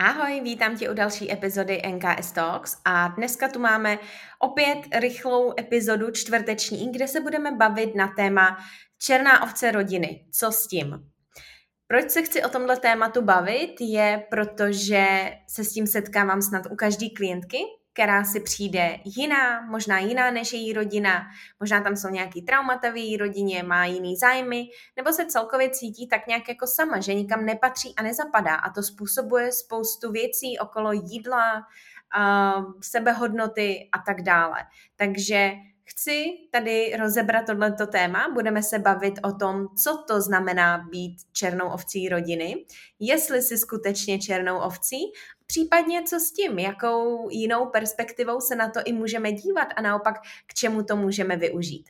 Ahoj, vítám tě u další epizody NKS Talks a dneska tu máme opět rychlou epizodu čtvrteční, kde se budeme bavit na téma černá ovce rodiny. Co s tím? Proč se chci o tomhle tématu bavit, je protože se s tím setkávám snad u každé klientky, která si přijde jiná, možná jiná než její rodina, možná tam jsou nějaký traumata v její rodině, má jiný zájmy, nebo se celkově cítí tak nějak jako sama, že nikam nepatří a nezapadá. A to způsobuje spoustu věcí okolo jídla, uh, sebehodnoty a tak dále. Takže Chci tady rozebrat tohleto téma, budeme se bavit o tom, co to znamená být černou ovcí rodiny, jestli si skutečně černou ovcí, případně co s tím, jakou jinou perspektivou se na to i můžeme dívat a naopak k čemu to můžeme využít.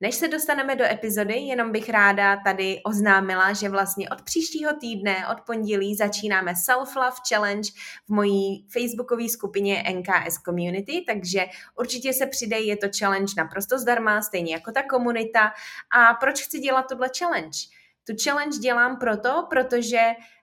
Než se dostaneme do epizody, jenom bych ráda tady oznámila, že vlastně od příštího týdne, od pondělí, začínáme Self Love Challenge v mojí facebookové skupině NKS Community, takže určitě se přidej, je to challenge naprosto zdarma, stejně jako ta komunita. A proč chci dělat tohle challenge? Tu challenge dělám proto, protože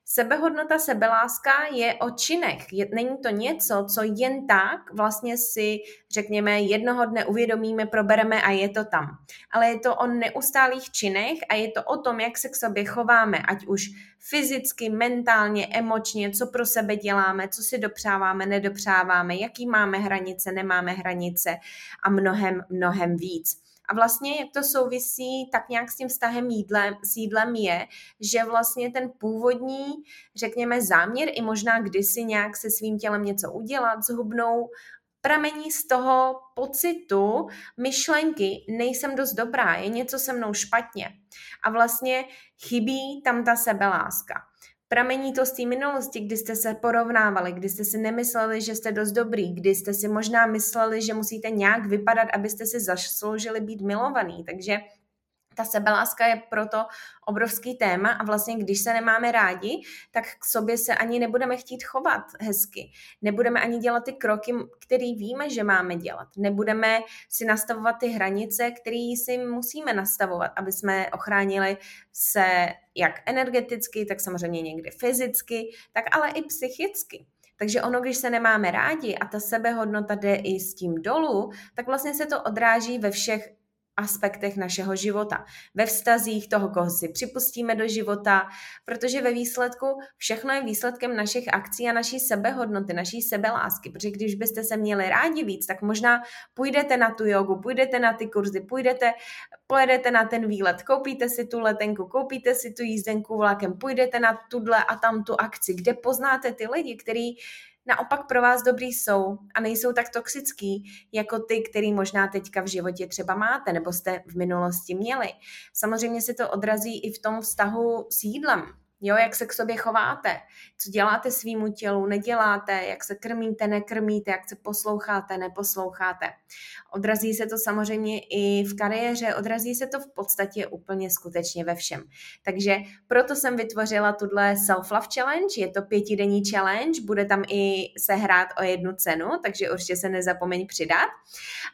Sebehodnota, sebeláska je o činech. Je, není to něco, co jen tak vlastně si, řekněme, jednoho dne uvědomíme, probereme a je to tam. Ale je to o neustálých činech a je to o tom, jak se k sobě chováme, ať už fyzicky, mentálně, emočně, co pro sebe děláme, co si dopřáváme, nedopřáváme, jaký máme hranice, nemáme hranice a mnohem, mnohem víc. A vlastně jak to souvisí tak nějak s tím vztahem jídlem, s jídlem je, že vlastně ten původní, řekněme, záměr i možná kdysi nějak se svým tělem něco udělat, zhubnou, pramení z toho pocitu myšlenky, nejsem dost dobrá, je něco se mnou špatně. A vlastně chybí tam ta sebeláska. Pramení to z té minulosti, kdy jste se porovnávali, kdy jste si nemysleli, že jste dost dobrý, kdy jste si možná mysleli, že musíte nějak vypadat, abyste si zasloužili být milovaný. Takže ta sebeláska je proto obrovský téma a vlastně když se nemáme rádi, tak k sobě se ani nebudeme chtít chovat hezky. Nebudeme ani dělat ty kroky, které víme, že máme dělat. Nebudeme si nastavovat ty hranice, které si musíme nastavovat, aby jsme ochránili se jak energeticky, tak samozřejmě někdy fyzicky, tak ale i psychicky. Takže ono, když se nemáme rádi a ta sebehodnota jde i s tím dolů, tak vlastně se to odráží ve všech aspektech našeho života. Ve vztazích toho, koho si připustíme do života, protože ve výsledku všechno je výsledkem našich akcí a naší sebehodnoty, naší sebelásky. Protože když byste se měli rádi víc, tak možná půjdete na tu jogu, půjdete na ty kurzy, půjdete, pojedete na ten výlet, koupíte si tu letenku, koupíte si tu jízdenku vlakem, půjdete na tuhle a tam tu akci, kde poznáte ty lidi, který naopak pro vás dobrý jsou a nejsou tak toxický jako ty, který možná teďka v životě třeba máte nebo jste v minulosti měli. Samozřejmě se to odrazí i v tom vztahu s jídlem. Jo, jak se k sobě chováte, co děláte svýmu tělu, neděláte, jak se krmíte, nekrmíte, jak se posloucháte, neposloucháte. Odrazí se to samozřejmě i v kariéře, odrazí se to v podstatě úplně skutečně ve všem. Takže proto jsem vytvořila tuhle Self-Love Challenge, je to pětidenní challenge, bude tam i se hrát o jednu cenu, takže určitě se nezapomeň přidat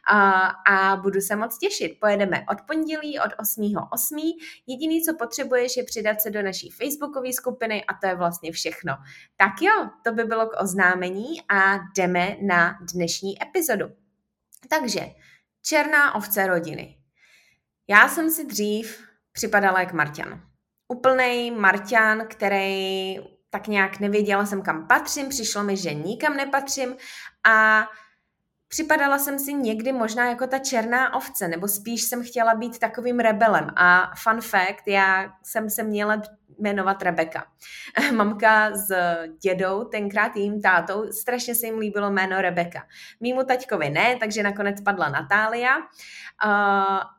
a, a budu se moc těšit. Pojedeme od pondělí, od 8.8. Jediný, co potřebuješ, je přidat se do naší Facebookové skupiny a to je vlastně všechno. Tak jo, to by bylo k oznámení a jdeme na dnešní epizodu. Takže, černá ovce rodiny. Já jsem si dřív připadala jak Marťan. Úplnej Marťan, který tak nějak nevěděla jsem, kam patřím, přišlo mi, že nikam nepatřím a připadala jsem si někdy možná jako ta černá ovce, nebo spíš jsem chtěla být takovým rebelem. A fun fact, já jsem se měla jmenovat Rebeka. Mamka s dědou, tenkrát jím tátou, strašně se jim líbilo jméno Rebeka. Mýmu taťkovi ne, takže nakonec padla Natália, uh,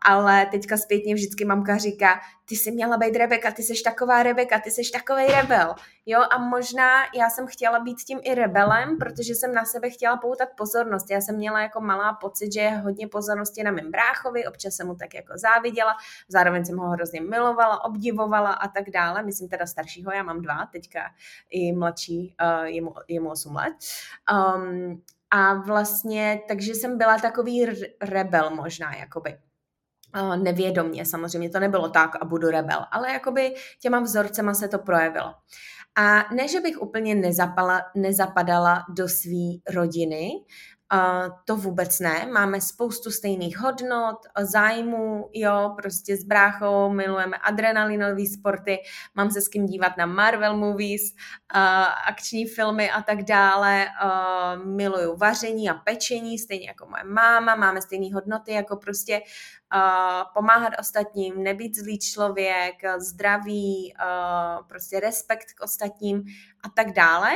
ale teďka zpětně vždycky mamka říká, ty jsi měla být Rebeka, ty jsi taková Rebeka, ty jsi takový rebel. Jo, a možná já jsem chtěla být tím i rebelem, protože jsem na sebe chtěla poutat pozornost. Já jsem měla jako malá pocit, že je hodně pozornosti na mém bráchovi, občas jsem mu tak jako záviděla, zároveň jsem ho hrozně milovala, obdivovala a tak dále. Myslím teda staršího, já mám dva, teďka i mladší, uh, je, mu, je mu 8 let. Um, a vlastně, takže jsem byla takový rebel možná, jakoby nevědomně, samozřejmě to nebylo tak a budu rebel, ale jakoby těma vzorcema se to projevilo. A ne, že bych úplně nezapala, nezapadala do své rodiny, to vůbec ne. Máme spoustu stejných hodnot, zájmů, jo, prostě s bráchou milujeme adrenalinové sporty, mám se s kým dívat na Marvel movies, akční filmy a tak dále. Miluju vaření a pečení, stejně jako moje máma, máme stejné hodnoty, jako prostě pomáhat ostatním, nebýt zlý člověk, zdraví, uh, prostě respekt k ostatním a tak dále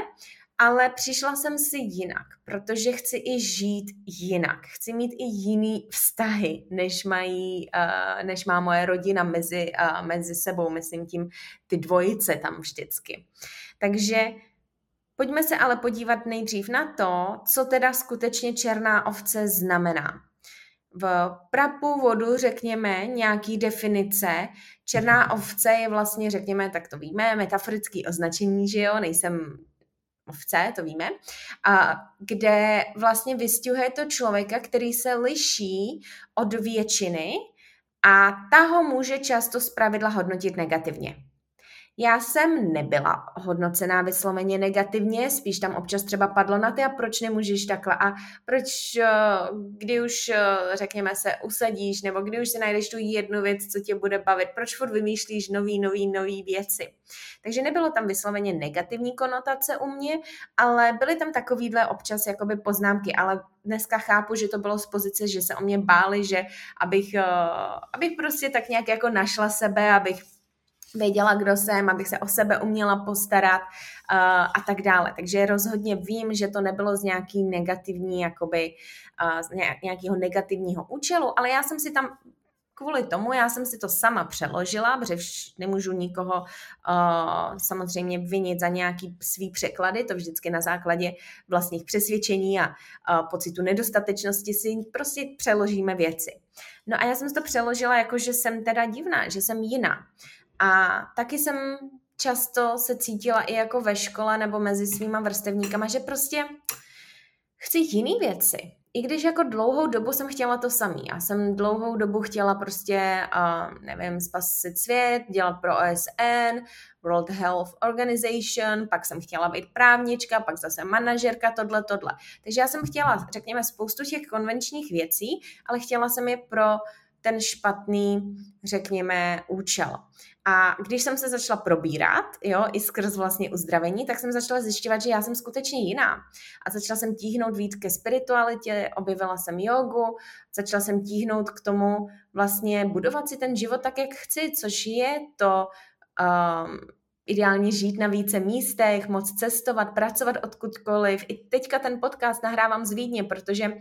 ale přišla jsem si jinak, protože chci i žít jinak. Chci mít i jiný vztahy, než, mají, uh, než má moje rodina mezi, uh, mezi sebou, myslím tím ty dvojice tam vždycky. Takže pojďme se ale podívat nejdřív na to, co teda skutečně černá ovce znamená. V prapůvodu řekněme nějaký definice. Černá ovce je vlastně, řekněme, tak to víme, metaforický označení, že jo, nejsem ovce, to víme, a kde vlastně vystihuje to člověka, který se liší od většiny a ta ho může často zpravidla hodnotit negativně. Já jsem nebyla hodnocená vysloveně negativně, spíš tam občas třeba padlo na ty a proč nemůžeš takhle? A proč, eh, kdy už, eh, řekněme se, usadíš nebo kdy už si najdeš tu jednu věc, co tě bude bavit, proč furt vymýšlíš nový, nový, nový věci. Takže nebylo tam vysloveně negativní konotace u mě, ale byly tam takovýhle občas jakoby poznámky, ale dneska chápu, že to bylo z pozice, že se o mě báli, že abych, eh, abych prostě tak nějak jako našla sebe, abych věděla, kdo jsem, abych se o sebe uměla postarat uh, a tak dále. Takže rozhodně vím, že to nebylo z nějaký negativní, jakoby, uh, z nějakého negativního účelu, ale já jsem si tam kvůli tomu já jsem si to sama přeložila, protože nemůžu nikoho uh, samozřejmě vinit za nějaký svý překlady, to vždycky na základě vlastních přesvědčení a uh, pocitu nedostatečnosti si prostě přeložíme věci. No a já jsem si to přeložila jako, že jsem teda divná, že jsem jiná. A taky jsem často se cítila i jako ve škole nebo mezi svýma vrstevníkama, že prostě chci jiný věci. I když jako dlouhou dobu jsem chtěla to samý. Já jsem dlouhou dobu chtěla prostě, uh, nevím, spasit svět, dělat pro OSN, World Health Organization, pak jsem chtěla být právnička, pak zase manažerka, tohle, tohle. Takže já jsem chtěla, řekněme, spoustu těch konvenčních věcí, ale chtěla jsem je pro ten špatný, řekněme, účel. A když jsem se začala probírat, jo, i skrz vlastně uzdravení, tak jsem začala zjišťovat, že já jsem skutečně jiná. A začala jsem tíhnout víc ke spiritualitě, objevila jsem jogu, začala jsem tíhnout k tomu vlastně budovat si ten život tak, jak chci, což je to um, ideálně žít na více místech, moc cestovat, pracovat odkudkoliv. I teďka ten podcast nahrávám z Vídně, protože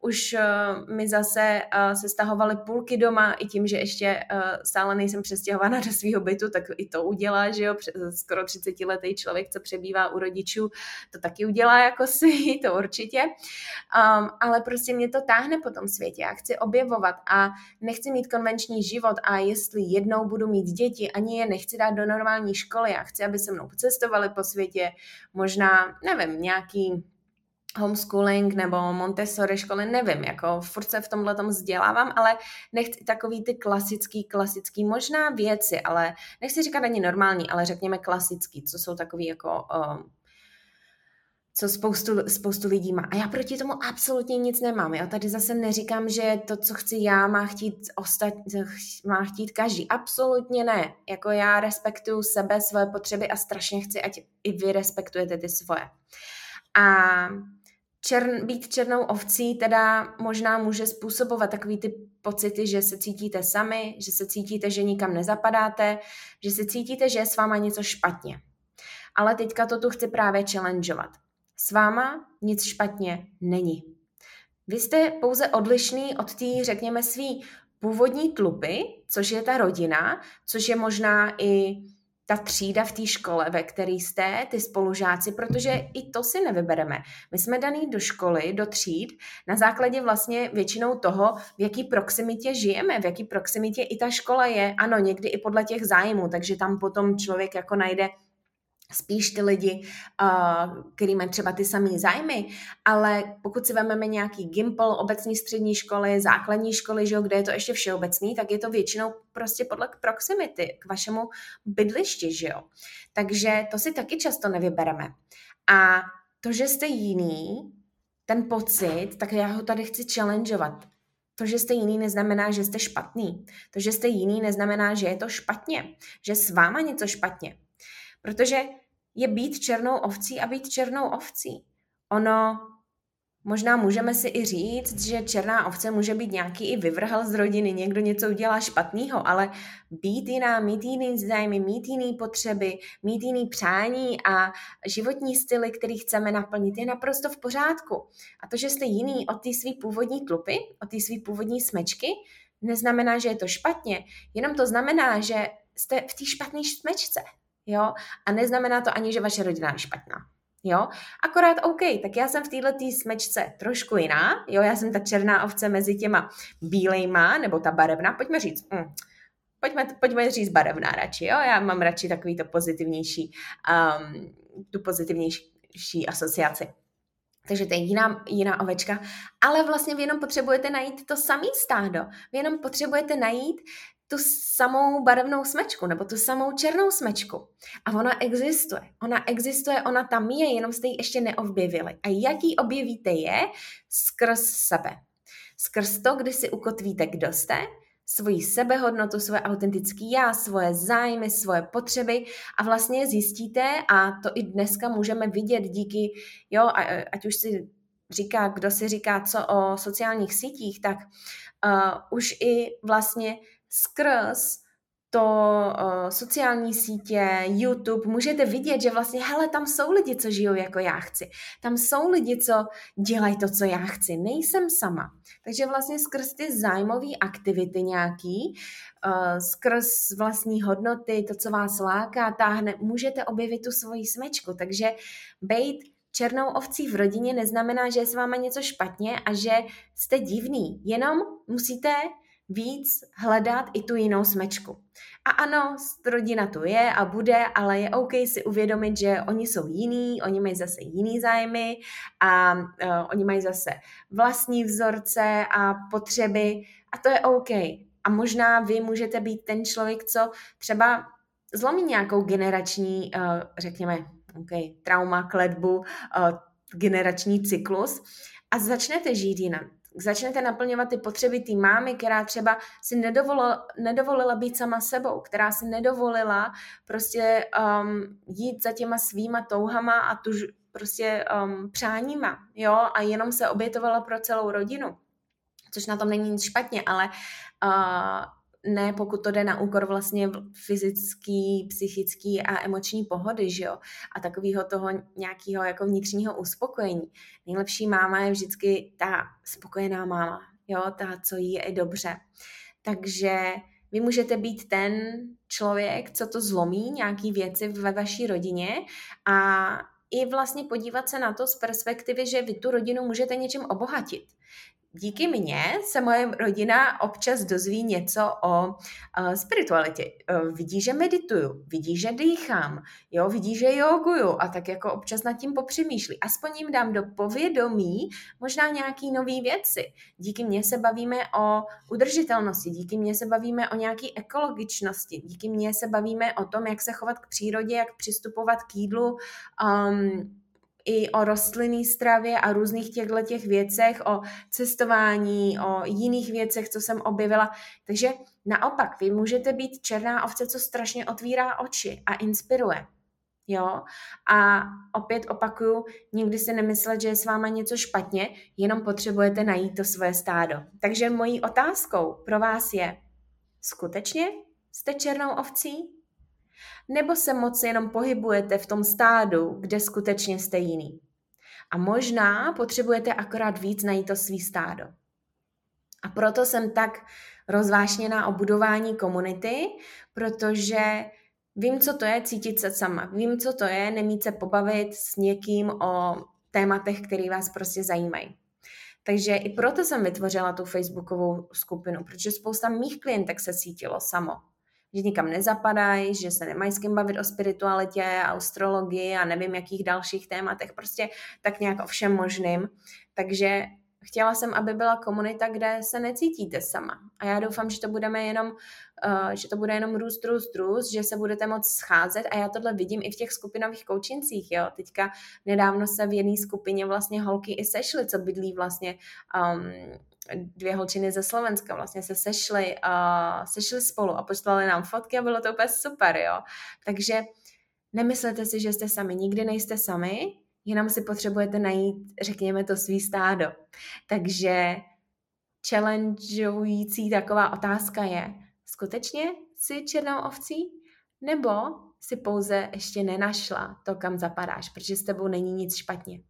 už uh, mi zase uh, se stahovaly půlky doma i tím, že ještě uh, stále nejsem přestěhovaná do svého bytu, tak i to udělá, že jo, skoro 30 letý člověk, co přebývá u rodičů, to taky udělá jako si, to určitě. Um, ale prostě mě to táhne po tom světě, já chci objevovat a nechci mít konvenční život a jestli jednou budu mít děti, ani je nechci dát do normální školy, já chci, aby se mnou cestovali po světě, možná, nevím, nějaký homeschooling nebo Montessori školy, nevím, jako furt se v tomhle tom vzdělávám, ale nechci takový ty klasický, klasický možná věci, ale nechci říkat ani normální, ale řekněme klasický, co jsou takový jako um, co spoustu, spoustu lidí má. A já proti tomu absolutně nic nemám. Já tady zase neříkám, že to, co chci já, má chtít, ostat, má chtít každý. Absolutně ne. Jako já respektuju sebe, svoje potřeby a strašně chci, ať i vy respektujete ty svoje. A čern, být černou ovcí teda možná může způsobovat takový ty pocity, že se cítíte sami, že se cítíte, že nikam nezapadáte, že se cítíte, že je s váma něco špatně. Ale teďka to tu chci právě challengeovat. S váma nic špatně není. Vy jste pouze odlišný od té, řekněme, svý původní tlupy, což je ta rodina, což je možná i ta třída v té škole, ve které jste, ty spolužáci, protože i to si nevybereme. My jsme daný do školy, do tříd, na základě vlastně většinou toho, v jaký proximitě žijeme, v jaký proximitě i ta škola je. Ano, někdy i podle těch zájmů, takže tam potom člověk jako najde spíš ty lidi, uh, který mají třeba ty samé zájmy, ale pokud si vezmeme nějaký Gimpel, obecní střední školy, základní školy, že jo, kde je to ještě všeobecný, tak je to většinou prostě podle proximity k vašemu bydlišti, že jo. Takže to si taky často nevybereme. A to, že jste jiný, ten pocit, tak já ho tady chci challengeovat. To, že jste jiný, neznamená, že jste špatný. To, že jste jiný, neznamená, že je to špatně. Že s váma něco špatně. Protože je být černou ovcí a být černou ovcí. Ono, možná můžeme si i říct, že černá ovce může být nějaký i vyvrhel z rodiny, někdo něco udělá špatného, ale být jiná, mít jiný zájmy, mít jiný potřeby, mít jiný přání a životní styly, který chceme naplnit, je naprosto v pořádku. A to, že jste jiný od té své původní tlupy, od té své původní smečky, neznamená, že je to špatně, jenom to znamená, že jste v té špatné smečce jo, a neznamená to ani, že vaše rodina je špatná. Jo, akorát OK, tak já jsem v této smečce trošku jiná, jo, já jsem ta černá ovce mezi těma bílejma, nebo ta barevná, pojďme říct, mm, pojďme, pojďme říct barevná radši, jo, já mám radši takový to pozitivnější, um, tu pozitivnější asociaci. Takže to je jiná, jiná ovečka. Ale vlastně vy jenom potřebujete najít to samé stádo. Vy jenom potřebujete najít tu samou barevnou smečku nebo tu samou černou smečku. A ona existuje. Ona existuje, ona tam je, jenom jste ji ještě neobjevili. A jak ji objevíte je? Skrz sebe. Skrz to, kdy si ukotvíte, kdo jste, svoji sebehodnotu, svoje autentický já, svoje zájmy, svoje potřeby a vlastně zjistíte, a to i dneska můžeme vidět díky, jo, ať už si říká, kdo si říká co o sociálních sítích, tak uh, už i vlastně skrz to uh, sociální sítě, YouTube, můžete vidět, že vlastně, hele, tam jsou lidi, co žijou jako já chci. Tam jsou lidi, co dělají to, co já chci. Nejsem sama. Takže vlastně skrz ty zájmové aktivity nějaký, uh, skrz vlastní hodnoty, to, co vás láká, táhne, můžete objevit tu svoji smečku. Takže bejt černou ovcí v rodině neznamená, že je s váma něco špatně a že jste divný. Jenom musíte víc hledat i tu jinou smečku. A ano, rodina tu je a bude, ale je OK si uvědomit, že oni jsou jiný, oni mají zase jiný zájmy a uh, oni mají zase vlastní vzorce a potřeby a to je OK. A možná vy můžete být ten člověk, co třeba zlomí nějakou generační, uh, řekněme, okay, trauma, kledbu, uh, generační cyklus a začnete žít jinak začnete naplňovat ty potřeby té mámy, která třeba si nedovolila, nedovolila být sama sebou, která si nedovolila prostě um, jít za těma svýma touhama a tuž, prostě um, přáníma, jo, a jenom se obětovala pro celou rodinu, což na tom není nic špatně, ale uh, ne pokud to jde na úkor vlastně fyzický, psychický a emoční pohody, že jo, a takového toho nějakého jako vnitřního uspokojení. Nejlepší máma je vždycky ta spokojená máma, jo, ta, co jí je dobře. Takže vy můžete být ten člověk, co to zlomí, nějaký věci ve vaší rodině a i vlastně podívat se na to z perspektivy, že vy tu rodinu můžete něčím obohatit díky mně se moje rodina občas dozví něco o uh, spiritualitě. Uh, vidí, že medituju, vidí, že dýchám, jo, vidí, že joguju a tak jako občas nad tím popřemýšlí. Aspoň jim dám do povědomí možná nějaký nové věci. Díky mně se bavíme o udržitelnosti, díky mně se bavíme o nějaké ekologičnosti, díky mně se bavíme o tom, jak se chovat k přírodě, jak přistupovat k jídlu, um, i o rostlinné stravě a různých těchto těch věcech, o cestování, o jiných věcech, co jsem objevila. Takže naopak, vy můžete být černá ovce, co strašně otvírá oči a inspiruje. Jo? A opět opakuju, nikdy si nemyslet, že je s váma něco špatně, jenom potřebujete najít to svoje stádo. Takže mojí otázkou pro vás je, skutečně jste černou ovcí? Nebo se moc jenom pohybujete v tom stádu, kde skutečně jste jiný. A možná potřebujete akorát víc najít to svý stádo. A proto jsem tak rozvášněná o budování komunity, protože vím, co to je cítit se sama. Vím, co to je nemít se pobavit s někým o tématech, které vás prostě zajímají. Takže i proto jsem vytvořila tu facebookovou skupinu, protože spousta mých klientek se cítilo samo. Že nikam nezapadají, že se nemají s kým bavit o spiritualitě, astrologii a nevím jakých dalších tématech, prostě tak nějak o všem možným. Takže chtěla jsem, aby byla komunita, kde se necítíte sama. A já doufám, že to budeme jenom, uh, že to bude jenom růst, růst, růst, že se budete moc scházet a já tohle vidím i v těch skupinových koučincích, jo. Teďka nedávno se v jedné skupině vlastně holky i sešly, co bydlí vlastně um, dvě holčiny ze Slovenska vlastně se sešly, uh, sešly spolu a poslali nám fotky a bylo to úplně super, jo. Takže nemyslete si, že jste sami, nikdy nejste sami, jenom si potřebujete najít, řekněme, to svý stádo. Takže challengeující taková otázka je, skutečně jsi černou ovcí? Nebo si pouze ještě nenašla to, kam zapadáš, protože s tebou není nic špatně.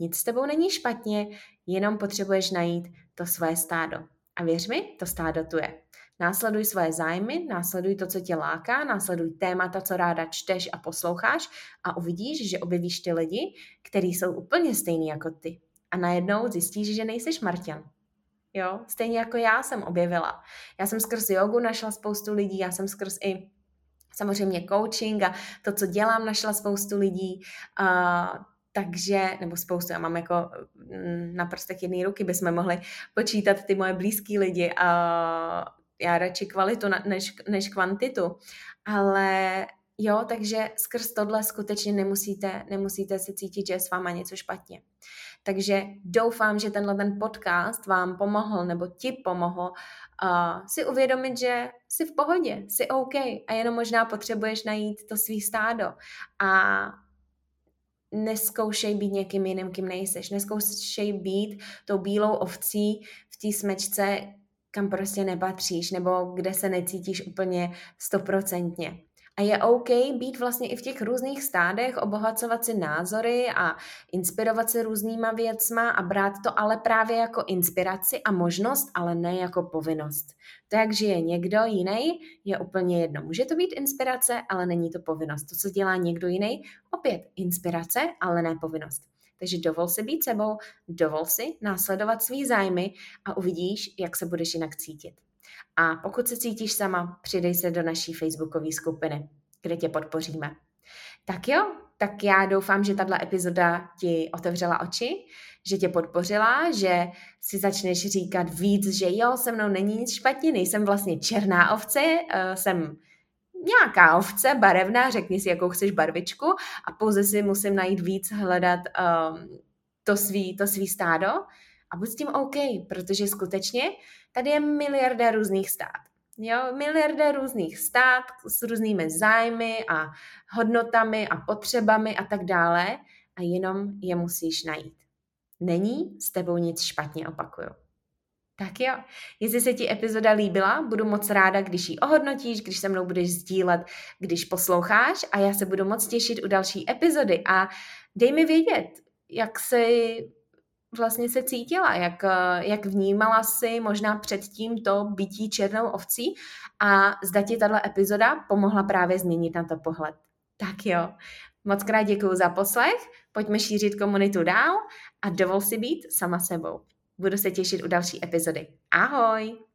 Nic s tebou není špatně, jenom potřebuješ najít to svoje stádo. A věř mi, to stádo tu je. Následuj svoje zájmy, následuj to, co tě láká, následuj témata, co ráda čteš a posloucháš a uvidíš, že objevíš ty lidi, kteří jsou úplně stejní jako ty. A najednou zjistíš, že nejseš Marťan. Jo, stejně jako já jsem objevila. Já jsem skrz jogu našla spoustu lidí, já jsem skrz i samozřejmě coaching a to, co dělám, našla spoustu lidí. Uh, takže, nebo spoustu, já mám jako mm, na prstech jedné ruky, bychom mohli počítat ty moje blízký lidi a já radši kvalitu než, než kvantitu, ale jo, takže skrz tohle skutečně nemusíte, nemusíte se cítit, že je s váma něco špatně. Takže doufám, že tenhle ten podcast vám pomohl nebo ti pomohl uh, si uvědomit, že jsi v pohodě, jsi OK a jenom možná potřebuješ najít to svý stádo a neskoušej být někým jiným, kým nejseš. Neskoušej být tou bílou ovcí v té smečce, kam prostě nepatříš nebo kde se necítíš úplně stoprocentně. A je OK být vlastně i v těch různých stádech, obohacovat si názory a inspirovat se různýma věcma a brát to ale právě jako inspiraci a možnost, ale ne jako povinnost. To, jak žije někdo jiný, je úplně jedno. Může to být inspirace, ale není to povinnost. To, co dělá někdo jiný, opět inspirace, ale ne povinnost. Takže dovol si být sebou, dovol si následovat svý zájmy a uvidíš, jak se budeš jinak cítit. A pokud se cítíš sama, přidej se do naší facebookové skupiny, kde tě podpoříme. Tak jo, tak já doufám, že tato epizoda ti otevřela oči, že tě podpořila, že si začneš říkat víc, že jo, se mnou není nic špatně, nejsem vlastně černá ovce, uh, jsem nějaká ovce barevná, řekni si, jakou chceš barvičku a pouze si musím najít víc, hledat um, to, svý, to svý stádo a buď s tím OK, protože skutečně tady je miliarda různých stát. Jo, miliarda různých stát s různými zájmy a hodnotami a potřebami a tak dále a jenom je musíš najít. Není s tebou nic špatně, opakuju. Tak jo, jestli se ti epizoda líbila, budu moc ráda, když ji ohodnotíš, když se mnou budeš sdílet, když posloucháš a já se budu moc těšit u další epizody a dej mi vědět, jak se vlastně se cítila, jak, jak vnímala si možná předtím to bytí černou ovcí a zda ti tato epizoda pomohla právě změnit na to pohled. Tak jo, moc krát děkuji za poslech, pojďme šířit komunitu dál a dovol si být sama sebou. Budu se těšit u další epizody. Ahoj!